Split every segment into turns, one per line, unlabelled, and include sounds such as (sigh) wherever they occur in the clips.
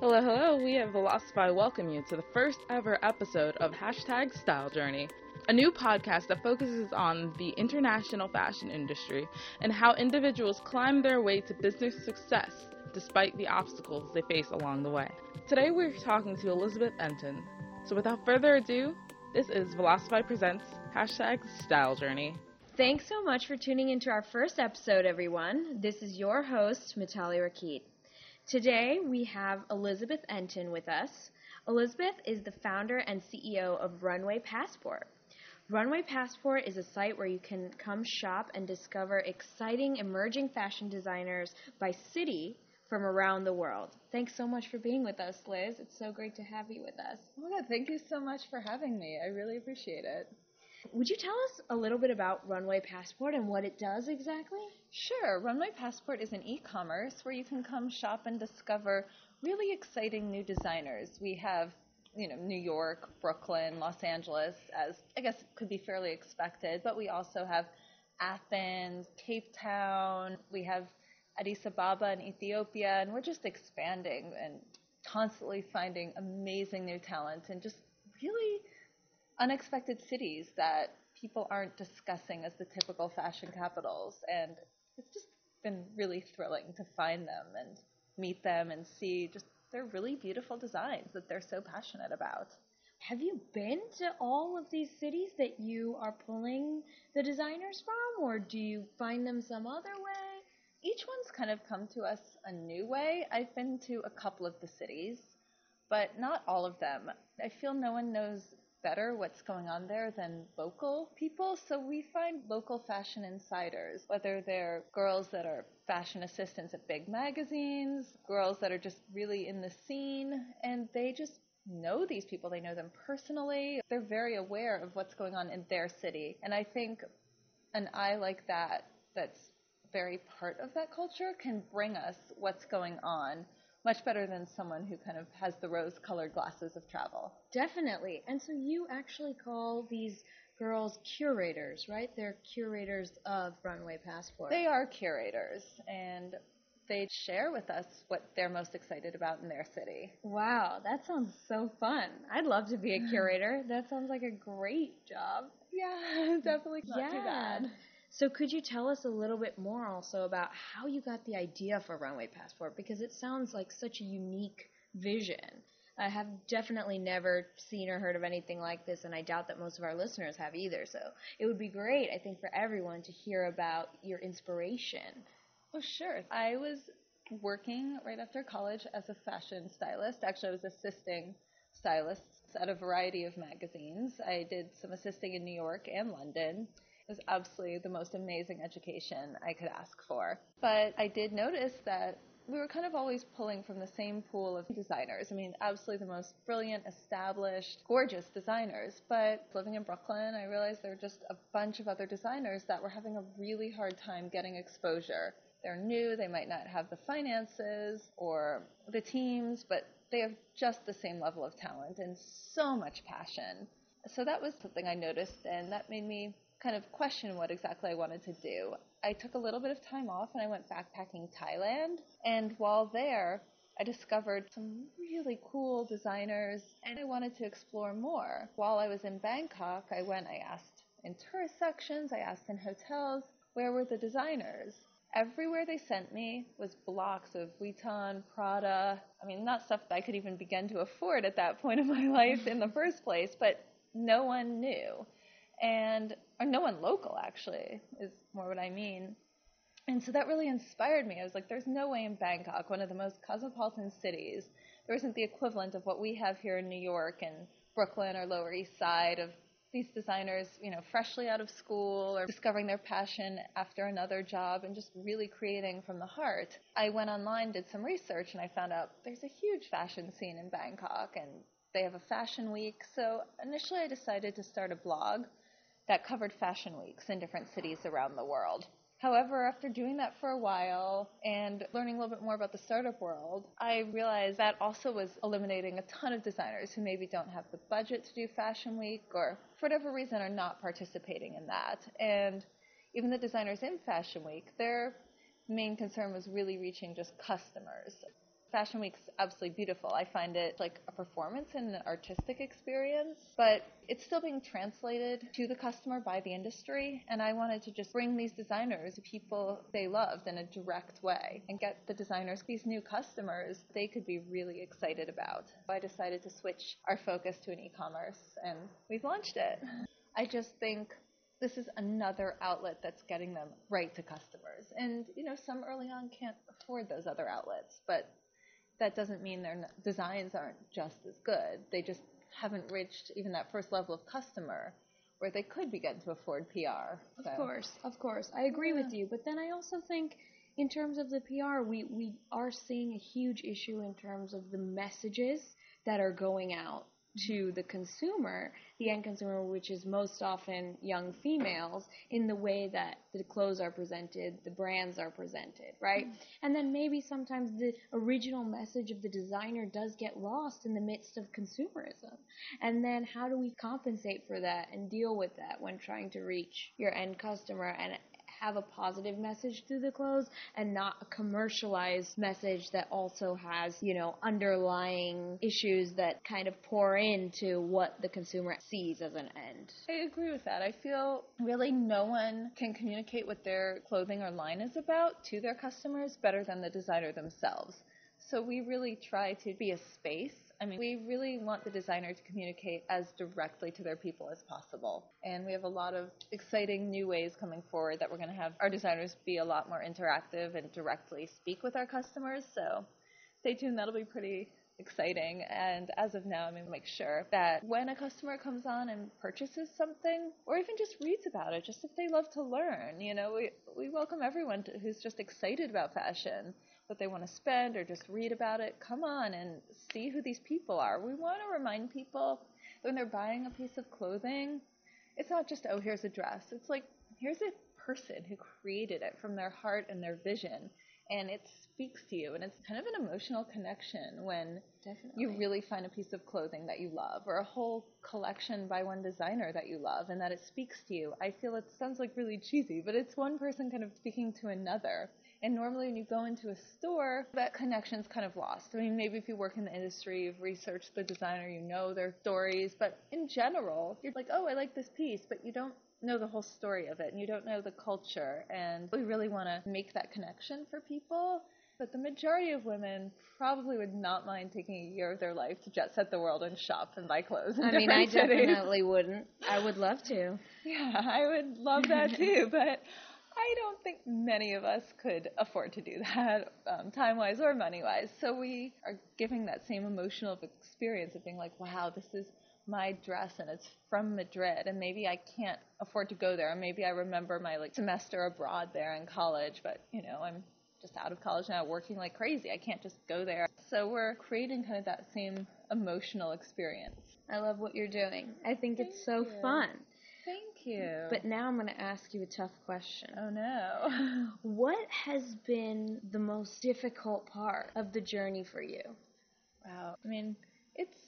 Hello, hello. We at Vilasify welcome you to the first ever episode of Hashtag Style Journey, a new podcast that focuses on the international fashion industry and how individuals climb their way to business success despite the obstacles they face along the way. Today we're talking to Elizabeth Entin. So without further ado, this is Vilasify Presents Hashtag Style Journey.
Thanks so much for tuning into our first episode, everyone. This is your host, Mitali Rakit. Today we have Elizabeth Entin with us. Elizabeth is the founder and CEO of Runway Passport. Runway Passport is a site where you can come shop and discover exciting emerging fashion designers by city from around the world. Thanks so much for being with us, Liz. It's so great to have you with us.
Oh God, thank you so much for having me. I really appreciate it.
Would you tell us a little bit about Runway Passport and what it does exactly?
Sure. Runway Passport is an e commerce where you can come shop and discover really exciting new designers. We have you know, New York, Brooklyn, Los Angeles, as I guess could be fairly expected, but we also have Athens, Cape Town, we have Addis Ababa in Ethiopia, and we're just expanding and constantly finding amazing new talent and just really unexpected cities that people aren't discussing as the typical fashion capitals. And it's just been really thrilling to find them and meet them and see just their really beautiful designs that they're so passionate about.
Have you been to all of these cities that you are pulling the designers from, or do you find them some other way?
Each one's kind of come to us a new way. I've been to a couple of the cities, but not all of them. I feel no one knows better what's going on there than local people. So we find local fashion insiders, whether they're girls that are fashion assistants at big magazines, girls that are just really in the scene, and they just know these people. They know them personally. They're very aware of what's going on in their city. And I think an eye like that, that's very part of that culture, can bring us what's going on much better than someone who kind of has the rose colored glasses of travel.
Definitely. And so you actually call these girls curators, right? They're curators of Runway Passport.
They are curators, and they share with us what they're most excited about in their city.
Wow, that sounds so fun. I'd love to be a (sighs) curator. that sounds like a great job.
Yeah, (laughs) definitely not yeah. too bad.
So could you tell us a little bit more also about how you got the idea for Runway Passport because it sounds like such a unique vision. I have definitely never seen or heard of anything like this, and I doubt that most of our listeners have either. So it would be great, I think, for everyone to hear about your inspiration.
Well, sure. I was working right after college as a fashion stylist. Actually, I was assisting stylists at a variety of magazines. I did some assisting in New York and London. It was absolutely the most amazing education I could ask for. But I did notice that we were kind of always pulling from the same pool of designers. I mean, absolutely the most brilliant, established, gorgeous designers. But living in Brooklyn, I realized there were just a bunch of other designers that were having a really hard time getting exposure. They're new, they might not have the finances or the teams, but they have just the same level of talent and so much passion. So that was something I noticed, and that made me kind of question what exactly I wanted to do. I took a little bit of time off and I went backpacking Thailand. And while there, I discovered some really cool designers and I wanted to explore more. While I was in Bangkok, I went, I asked in tourist sections, I asked in hotels, where were the designers? Everywhere they sent me was blocks of Vuitton, Prada. I mean, not stuff that I could even begin to afford at that point in my (laughs) life in the first place, but no one knew and or no one local actually is more what I mean. And so that really inspired me. I was like, there's no way in Bangkok, one of the most cosmopolitan cities, there isn't the equivalent of what we have here in New York and Brooklyn or Lower East Side of these designers, you know, freshly out of school or discovering their passion after another job and just really creating from the heart. I went online, did some research, and I found out there's a huge fashion scene in Bangkok and they have a fashion week. So initially I decided to start a blog that covered fashion weeks in different cities around the world. However, after doing that for a while and learning a little bit more about the startup world, I realized that also was eliminating a ton of designers who maybe don't have the budget to do Fashion Week or for whatever reason are not participating in that. And even the designers in Fashion Week, their main concern was really reaching just customers. Fashion Week's absolutely beautiful. I find it like a performance and an artistic experience, but it's still being translated to the customer by the industry. And I wanted to just bring these designers people they loved in a direct way and get the designers these new customers they could be really excited about. I decided to switch our focus to an e commerce and we've launched it. I just think this is another outlet that's getting them right to customers. And, you know, some early on can't afford those other outlets, but that doesn't mean their designs aren't just as good. They just haven't reached even that first level of customer where they could begin to afford PR.
So. Of course, of course. I agree yeah. with you. But then I also think in terms of the PR, we, we are seeing a huge issue in terms of the messages that are going out to the consumer, the end consumer, which is most often young females, in the way that the clothes are presented, the brands are presented, right? Mm-hmm. And then maybe sometimes the original message of the designer does get lost in the midst of consumerism. And then how do we compensate for that and deal with that when trying to reach your end customer and have a positive message through the clothes and not a commercialized message that also has, you know, underlying issues that kind of pour into what the consumer sees as an end.
I agree with that. I feel really no one can communicate what their clothing or line is about to their customers better than the designer themselves. So we really try to be a space I mean, we really want the designer to communicate as directly to their people as possible. And we have a lot of exciting new ways coming forward that we're going to have our designers be a lot more interactive and directly speak with our customers. So stay tuned, that'll be pretty exciting. And as of now, I'm going to make sure that when a customer comes on and purchases something, or even just reads about it, just if they love to learn, you know, we, we welcome everyone to, who's just excited about fashion what they want to spend or just read about it, come on and see who these people are. We want to remind people that when they're buying a piece of clothing, it's not just, oh, here's a dress. It's like, here's a person who created it from their heart and their vision. And it speaks to you. And it's kind of an emotional connection when Definitely. you really find a piece of clothing that you love or a whole collection by one designer that you love and that it speaks to you. I feel it sounds like really cheesy, but it's one person kind of speaking to another. And normally, when you go into a store, that connection's kind of lost. I mean, maybe if you work in the industry, you've researched the designer, you know their stories, but in general, you're like, oh, I like this piece, but you don't know the whole story of it, and you don't know the culture. And we really want to make that connection for people. But the majority of women probably would not mind taking a year of their life to jet set the world and shop and buy clothes. I
mean, I (laughs)
cities.
definitely wouldn't. I would love to.
Yeah, I would love that too. but I don't think many of us could afford to do that, um, time wise or money wise. So we are giving that same emotional experience of being like, wow, this is my dress and it's from Madrid and maybe I can't afford to go there. Or maybe I remember my like semester abroad there in college but you know I'm just out of college now working like crazy. I can't just go there. So we're creating kind of that same emotional experience.
I love what you're doing. I think Thank it's so
you.
fun
you.
But now I'm going to ask you a tough question.
Oh no. (laughs)
what has been the most difficult part of the journey for you?
Wow. I mean, it's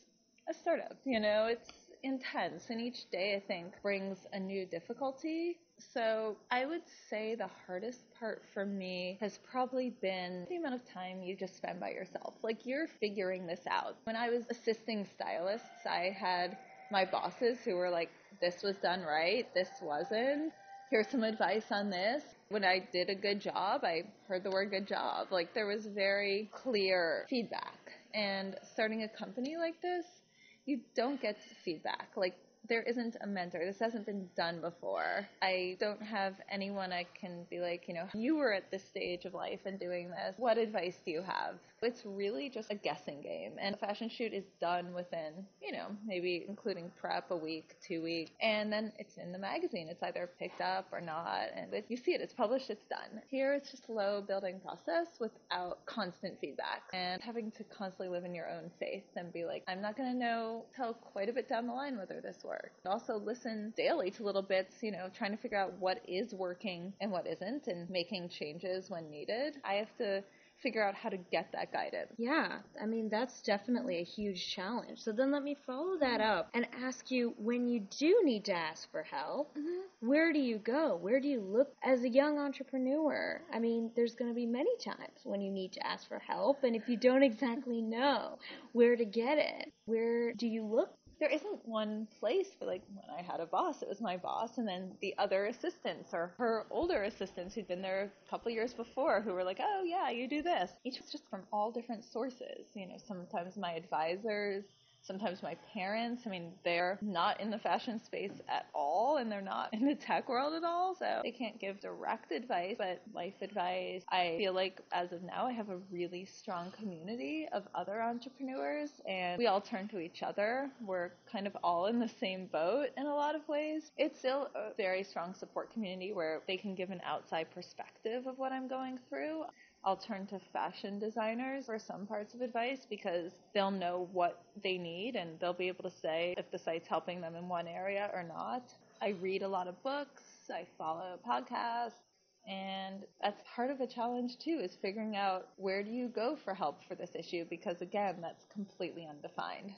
a startup, you know, it's intense and each day I think brings a new difficulty. So I would say the hardest part for me has probably been the amount of time you just spend by yourself. Like you're figuring this out. When I was assisting stylists, I had my bosses who were like, this was done right, this wasn't. Here's some advice on this. When I did a good job, I heard the word good job. Like there was very clear feedback. And starting a company like this, you don't get feedback. Like there isn't a mentor. This hasn't been done before. I don't have anyone I can be like, you know, you were at this stage of life and doing this. What advice do you have? It's really just a guessing game. And a fashion shoot is done within, you know, maybe including prep a week, two weeks. And then it's in the magazine. It's either picked up or not. And you see it, it's published, it's done. Here it's just a slow building process without constant feedback and having to constantly live in your own faith and be like, I'm not going to know till quite a bit down the line whether this works. Also listen daily to little bits, you know, trying to figure out what is working and what isn't and making changes when needed. I have to figure out how to get that guidance.
Yeah, I mean, that's definitely a huge challenge. So then let me follow that up and ask you when you do need to ask for help, mm-hmm. where do you go? Where do you look as a young entrepreneur? I mean, there's going to be many times when you need to ask for help, and if you don't exactly know where to get it, where do you look
there isn't one place for like when I had a boss, it was my boss, and then the other assistants or her older assistants who'd been there a couple years before who were like, oh yeah, you do this. Each was just from all different sources. You know, sometimes my advisors, sometimes my parents. I mean, they're not in the fashion space at all and they're not in the tech world at all, so they can't give direct advice, but life advice. I feel like as of now, I have a really strong community of other entrepreneurs and we all turn to each other. We're kind of all in the same boat in a lot of ways. It's still a very strong support community where they can give an outside perspective of what I'm going through. I'll turn to fashion designers for some parts of advice because they'll know what they need and they'll be able to say if the site's helping them in one area or not. I read a lot of books, I follow podcasts, and that's part of the challenge too is figuring out where do you go for help for this issue because again, that's completely undefined.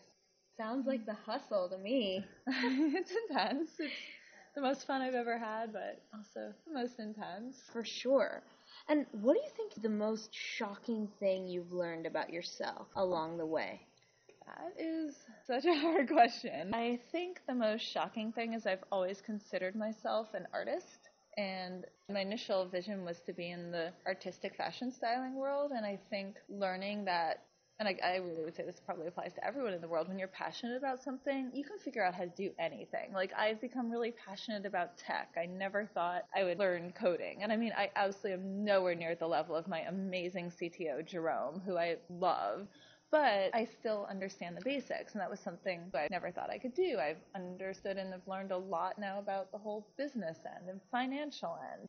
Sounds like the hustle to me. (laughs)
it's intense. It's the most fun I've ever had, but also the most intense.
For sure. And what do you think the most shocking thing you've learned about yourself along the way?
That is such a hard question. I think the most shocking thing is I've always considered myself an artist. And my initial vision was to be in the artistic fashion styling world. And I think learning that and I, I, really would say this probably applies to everyone in the world. When you're passionate about something, you can figure out how to do anything. Like I've become really passionate about tech. I never thought I would learn coding, and I mean, I absolutely am nowhere near the level of my amazing CTO Jerome, who I love. But I still understand the basics, and that was something I never thought I could do. I've understood and have learned a lot now about the whole business end and financial end.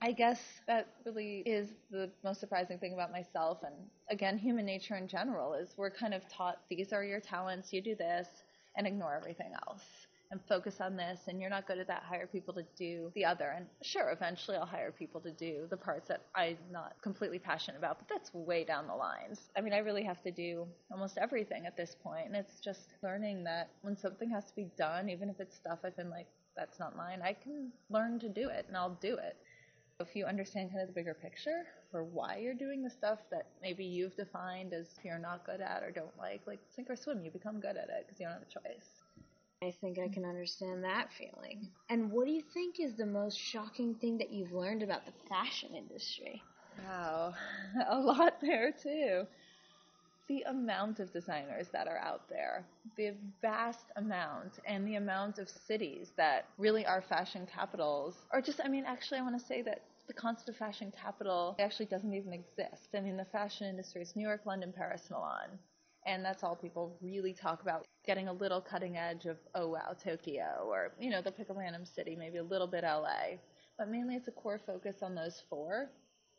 I guess that really is the most surprising thing about myself and again human nature in general is we're kind of taught these are your talents, you do this and ignore everything else and focus on this and you're not good at that hire people to do the other and sure eventually I'll hire people to do the parts that I'm not completely passionate about but that's way down the lines. I mean I really have to do almost everything at this point and it's just learning that when something has to be done even if it's stuff I've been like that's not mine I can learn to do it and I'll do it. If you understand kind of the bigger picture for why you're doing the stuff that maybe you've defined as you're not good at or don't like, like sink or swim, you become good at it because you don't have a choice.
I think I can understand that feeling. And what do you think is the most shocking thing that you've learned about the fashion industry?
Wow, (laughs) a lot there too. The amount of designers that are out there, the vast amount, and the amount of cities that really are fashion capitals, or just, I mean, actually, I want to say that the concept of fashion capital actually doesn't even exist. I mean, the fashion industry is New York, London, Paris, Milan. And that's all people really talk about getting a little cutting edge of, oh wow, Tokyo, or, you know, they'll pick a random city, maybe a little bit LA. But mainly it's a core focus on those four.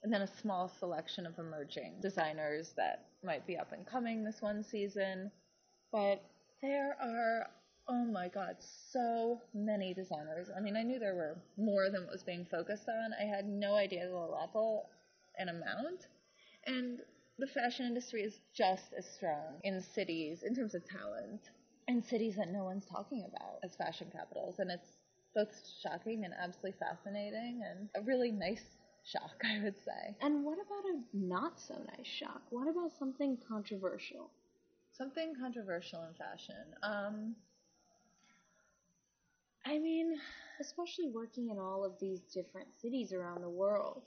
And then a small selection of emerging designers that might be up and coming this one season. But there are oh my god, so many designers. I mean, I knew there were more than what was being focused on. I had no idea the level and amount. And the fashion industry is just as strong in cities in terms of talent in cities that no one's talking about as fashion capitals. And it's both shocking and absolutely fascinating and a really nice shock, (laughs) I would say.
And what about a not so nice shock? What about something controversial?
Something controversial in fashion. Um, I mean,
especially working in all of these different cities around the world,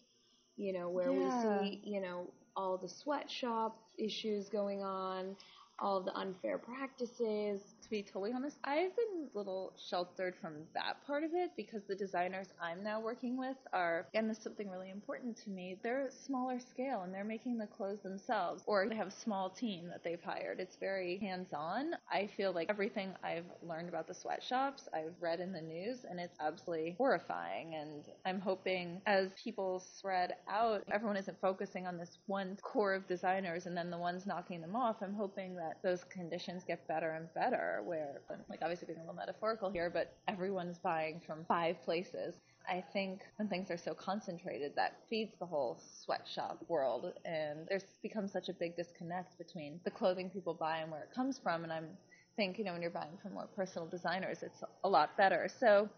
you know, where yeah. we see, you know, all the sweatshop issues going on, all the unfair practices, To
be totally honest, I've been a little sheltered from that part of it because the designers I'm now working with are, and this is something really important to me, they're smaller scale and they're making the clothes themselves or they have a small team that they've hired. It's very hands on. I feel like everything I've learned about the sweatshops, I've read in the news and it's absolutely horrifying. And I'm hoping as people spread out, everyone isn't focusing on this one core of designers and then the ones knocking them off. I'm hoping that those conditions get better and better where, like obviously being a little metaphorical here, but everyone's buying from five places. I think when things are so concentrated, that feeds the whole sweatshop world, and there's become such a big disconnect between the clothing people buy and where it comes from. And I'm think you know when you're buying from more personal designers, it's a lot better. So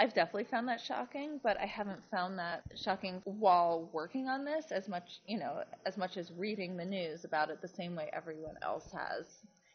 I've definitely found that shocking, but I haven't found that shocking while working on this as much, you know, as much as reading the news about it the same way everyone else has.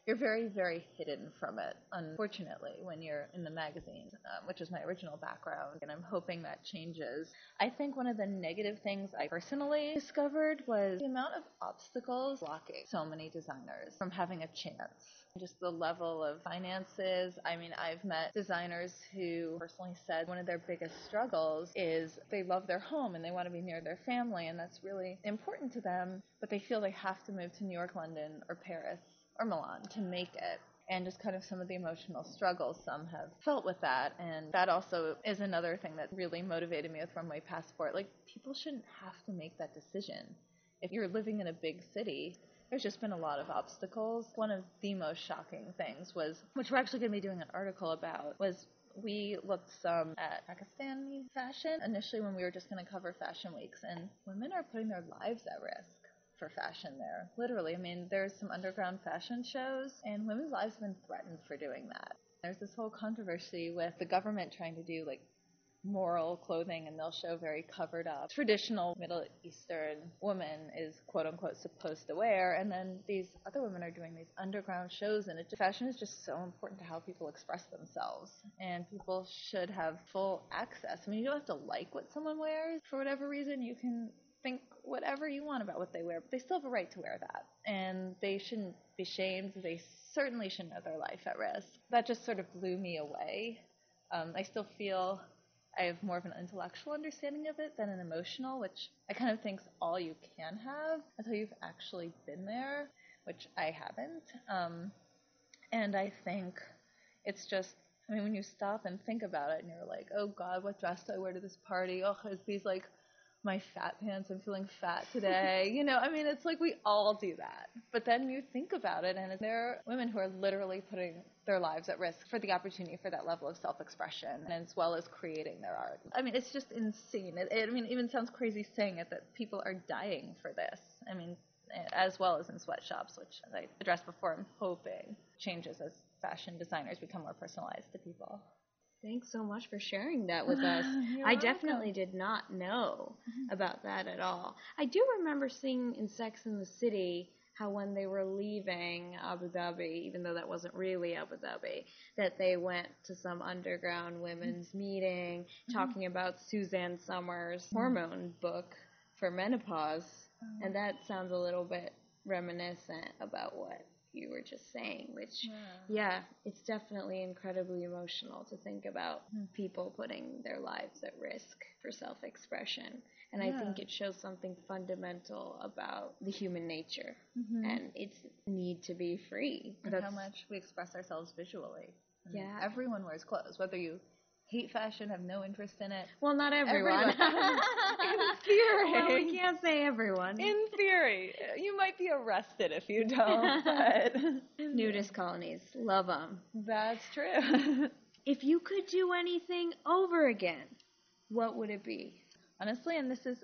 You're very, very hidden from it, unfortunately, when you're in the magazine, um, which is my original background, and I'm hoping that changes. I think one of the negative things I personally discovered was the amount of obstacles blocking so many designers from having a chance just the level of finances. I mean, I've met designers who personally said one of their biggest struggles is they love their home and they want to be near their family, and that's really important to them, but they feel they have to move to New York, London, or Paris, or Milan to make it and just kind of some of the emotional struggles some have felt with that. And that also is another thing that really motivated me with Runway Passport. Like, people shouldn't have to make that decision. If you're living in a big city, there's just been a lot of obstacles. One of the most shocking things was, which we're actually going to be doing an article about, was we looked some at Pakistani fashion initially when we were just going to cover fashion weeks, and women are putting their lives at risk for fashion there. Literally, I mean, there's some underground fashion shows, and women's lives have been threatened for doing that. There's this whole controversy with the government trying to do like moral clothing and they'll show very covered up traditional Middle Eastern woman is quote unquote supposed to wear and then these other women are doing these underground shows and it just, fashion is just so important to how people express themselves and people should have full access. I mean you don't have to like what someone wears for whatever reason you can think whatever you want about what they wear but they still have a right to wear that and they shouldn't be shamed they certainly shouldn't have their life at risk. That just sort of blew me away. Um, I still feel I have more of an intellectual understanding of it than an emotional, which I kind of think is all you can have until you've actually been there, which I haven't. Um, and I think it's just, I mean, when you stop and think about it and you're like, oh God, what dress do I wear to this party? Oh, is these like my fat pants. I'm feeling fat today. (laughs) you know, I mean, it's like we all do that. But then you think about it, and there are women who are literally putting their lives at risk for the opportunity for that level of self-expression, as well as creating their art. I mean, it's just insane. It, it I mean, it even sounds crazy saying it that people are dying for this. I mean, as well as in sweatshops, which as I addressed before, I'm hoping changes as fashion designers become more personalized to people.
Thanks so much for sharing that with (sighs) us. I definitely did not know mm-hmm. about that at all. I do remember seeing in Sex in the City how when they were leaving Abu Dhabi, even though that wasn't really Abu Dhabi, that they went to some underground women's mm-hmm. meeting mm-hmm. talking about Suzanne Somers' mm-hmm. hormone book for menopause. Oh. And that sounds a little bit reminiscent about what you were just saying, which, yeah, yeah it's definitely incredibly emotional to think about mm-hmm. people putting their lives at risk for self expression. And yeah. I think it shows something fundamental about the human nature mm-hmm. and its need to be free.
And how much we express ourselves visually. Yeah. Everyone wears clothes, whether you hate fashion, have no interest in it.
Well, not everyone. everyone. (laughs)
in (laughs) theory.
Well, we can't say everyone.
In theory. You might be arrested if you don't, but. (laughs)
Nudist colonies. Love them.
That's true.
if you could do anything over again, what would it be?
Honestly, and this is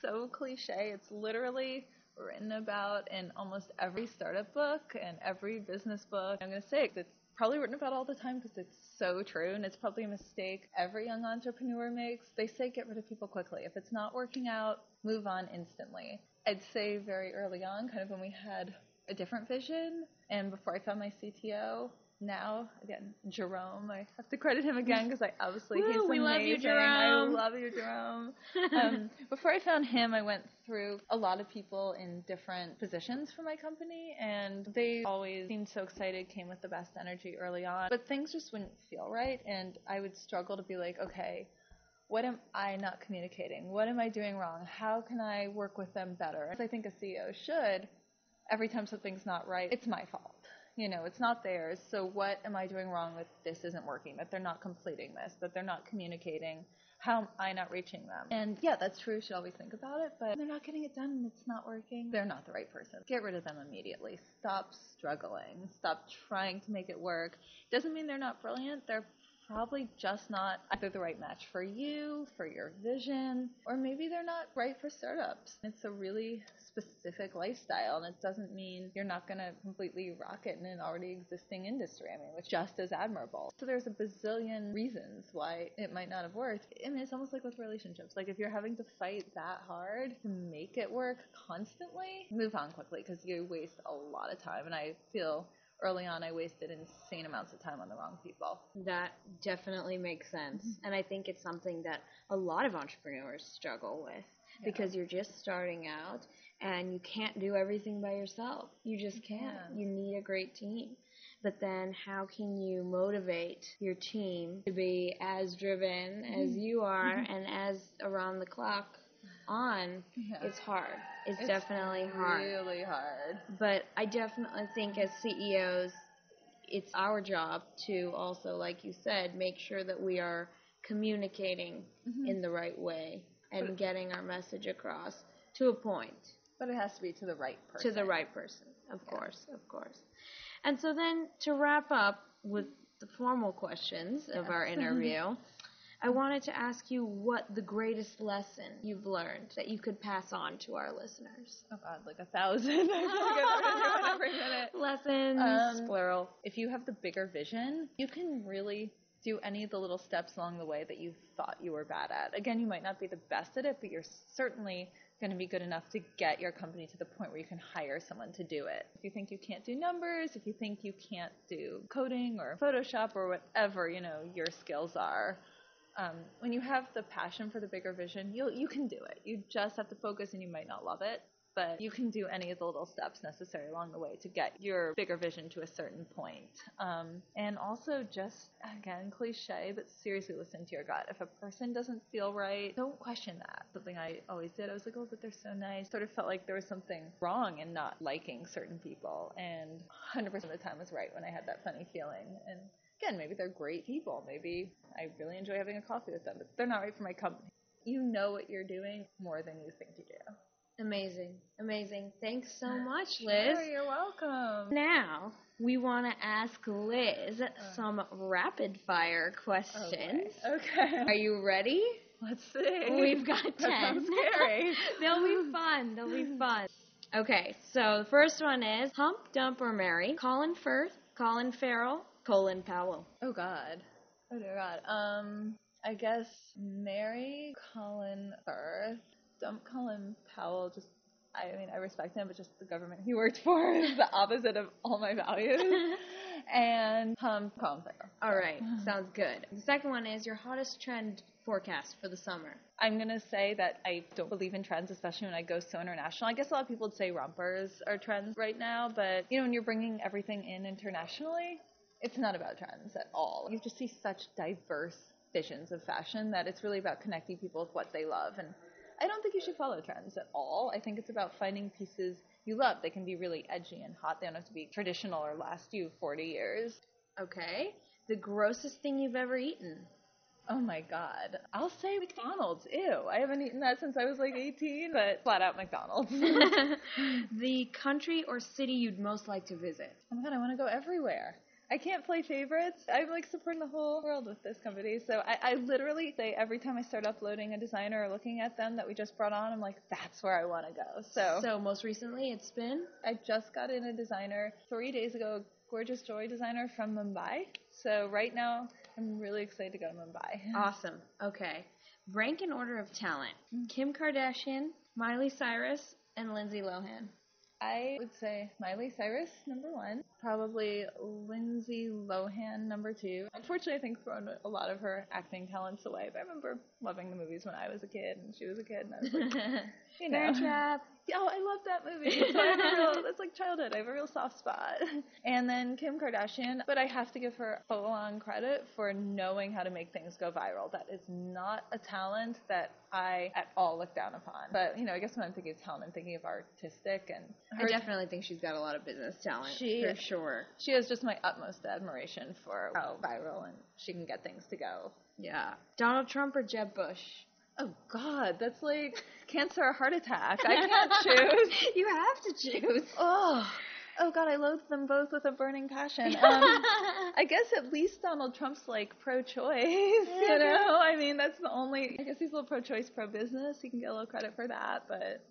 so cliche, it's literally written about in almost every startup book and every business book. I'm going to say it, it's probably written about all the time because it's so true and it's probably a mistake every young entrepreneur makes. They say get rid of people quickly. If it's not working out, move on instantly. I'd say very early on, kind of when we had a different vision and before I found my CTO, now again Jerome. I have to credit him again because I obviously Woo, he's amazing.
We love you, Jerome.
I love you, Jerome. (laughs) um, before I found him, I went through a lot of people in different positions for my company, and they always seemed so excited, came with the best energy early on, but things just wouldn't feel right, and I would struggle to be like, okay. What am I not communicating? What am I doing wrong? How can I work with them better? As I think a CEO should, every time something's not right, it's my fault you know, it's not theirs. So what am I doing wrong that this isn't working, that they're not completing this, that they're not communicating? How am I not reaching them? And yeah, that's true. You should always think about it, but they're not getting it done and it's not working. They're not the right person. Get rid of them immediately. Stop struggling. Stop trying to make it work. Doesn't mean they're not brilliant. They're probably just not either the right match for you, for your vision, or maybe they're not right for startups. It's a really specific lifestyle, and it doesn't mean you're not going to completely rock it in an already existing industry. I mean, it's just as admirable. So there's a bazillion reasons why it might not have worked. I mean, it's almost like with relationships. Like if you're having to fight that hard to make it work constantly, move on quickly because you waste a lot of time. And I feel early on I wasted insane amounts of time on the wrong people.
That definitely makes sense. Mm-hmm. And I think it's something that a lot of entrepreneurs struggle with because you're just starting out and you can't do everything by yourself. You just can't.
can't.
You need a great team. But then how can you motivate your team to be as driven as mm-hmm. you are mm-hmm. and as around the clock on?
Yeah.
It's hard. It's,
It's
definitely hard.
Really hard.
But I definitely think as CEOs, it's our job to also, like you said, make sure that we are communicating mm-hmm. in the right way and getting our message across to a point,
But it has to be to the right person.
to the right person, of course, of course. And so then to wrap up with the formal questions of our (laughs) interview, I wanted to ask you what the greatest lesson you've learned that you could pass on to our listeners.
Oh god, like a thousand. (laughs) I feel like I learn new one every minute. (laughs)
Lessons,
Um,
plural.
If you have the bigger vision, you can really do any of the little steps along the way that you thought you were bad at. Again, you might not be the best at it, but you're certainly going to be good enough to get your company to the point where you can hire someone to do it. If you think you can't do numbers, if you think you can't do coding or Photoshop or whatever, you know, your skills are, um, when you have the passion for the bigger vision, you you can do it. You just have to focus, and you might not love it, but you can do any of the little steps necessary along the way to get your bigger vision to a certain point. Um, and also, just again, cliche, but seriously, listen to your gut. If a person doesn't feel right, don't question that. Something I always did. I was like, oh, but they're so nice. Sort of felt like there was something wrong in not liking certain people, and 100% of the time was right when I had that funny feeling. And again, maybe they're great people. Maybe I really enjoy having a coffee with them, but they're not right for my company. You know what you're doing more than you think you do.
Amazing, amazing. Thanks so much, Liz.
Sure, you're welcome.
Now we want to ask Liz
Uh.
some rapid fire questions.
Okay.
Are you ready?
Let's see.
We've got ten.
sounds scary. (laughs)
They'll be fun. They'll be fun. Okay, so the first one is hump, dump, or marry. Colin Firth, Colin Farrell, Colin Powell.
Oh God. Oh dear God. Um, I guess marry Colin Firth, dump Colin Powell. Just, I mean, I respect him, but just the government he worked for (laughs) is the opposite of all my values. (laughs) and um, Colin Farrell.
All right, sounds good. The second one is your hottest trend forecast for the summer.
I'm gonna say that I don't believe in trends, especially when I go so international. I guess a lot of people would say rompers are trends right now, but you know, when you're bringing everything in internationally, it's not about trends at all. You just see such diverse visions of fashion that it's really about connecting people with what they love. And I don't think you should follow trends at all. I think it's about finding pieces you love. They can be really edgy and hot. They don't have to be traditional or last you 40 years.
Okay. The grossest thing you've ever eaten.
Oh my god. I'll say McDonald's. Ew. I haven't eaten that since I was like 18, but flat out McDonald's. (laughs)
the country or city you'd most like to visit.
oh my god, I want to go everywhere. I can't play favorites. I'm like supporting the whole world with this company. So I, I literally say every time I start uploading a designer or looking at them that we just brought on, I'm like, that's where I want to go. So,
So most recently, it's been
I just got in a designer three days ago, gorgeous joy designer from Mumbai. So right now, I'm really excited to go to Mumbai. (laughs)
awesome. Okay. Rank in order of talent: mm-hmm. Kim Kardashian, Miley Cyrus, and Lindsay Lohan.
I would say Miley Cyrus, number one. Probably Lindsay Lohan, number two. Unfortunately, I think thrown a lot of her acting talents away, but I remember loving the movies when I was a kid and she was a kid, and I was like, (laughs) you know.
Trap. (laughs)
Oh, I love that movie. So I have a real, (laughs) that's like childhood. I have a real soft spot. And then Kim Kardashian, but I have to give her full on credit for knowing how to make things go viral. That is not a talent that I at all look down upon. But, you know, I guess when I'm thinking of talent, I'm thinking of artistic and
I definitely think she's got a lot of business talent.
She-
for sure.
She has just my utmost admiration for how viral and she can get things to go.
Yeah. Donald Trump or Jeb Bush?
Oh God, that's like cancer or heart attack. I can't (laughs) choose.
you have to choose.
Oh, oh god, I loathe them both with a burning passion. (laughs) Um, I guess at least Donald Trump's like pro-choice. You know, I mean that's the only. I guess he's a little pro-choice, pro-business. He can get a little credit for that, but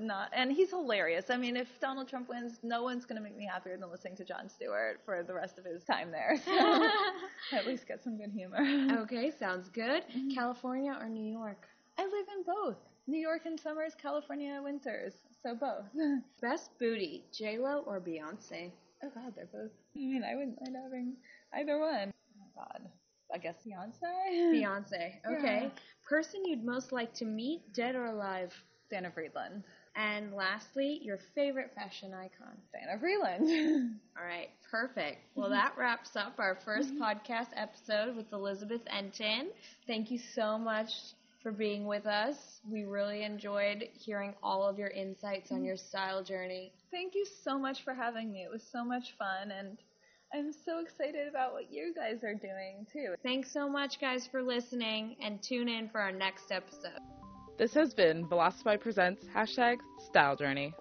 not. And he's hilarious. I mean, if Donald Trump wins, no one's going to make me happier than listening to Jon Stewart for the rest of his time there. So (laughs) at least get some good humor. (laughs)
okay, sounds good. Mm-hmm. California or New York?
I live in both. New York in summers, California winters. So both. (laughs)
Best booty, J Lo or Beyonce?
Oh God, they're both. I mean, I wouldn't mind having either one. Oh God, I guess Beyonce.
Beyonce. Okay.
Yeah.
Person you'd most like to meet, dead or alive?
Dana Friedland.
And lastly, your favorite fashion icon.
Dana Friedland. (laughs)
All right, perfect. Well, that wraps up our first mm-hmm. podcast episode with Elizabeth Entin. Thank you so much for being with us. We really enjoyed hearing all of your insights on mm-hmm. your style journey.
Thank you so much for having me. It was so much fun, and I'm so excited about what you guys are doing too.
Thanks so much, guys, for listening, and tune in for our next episode.
This has been Vilasify Presents hashtag Style Journey.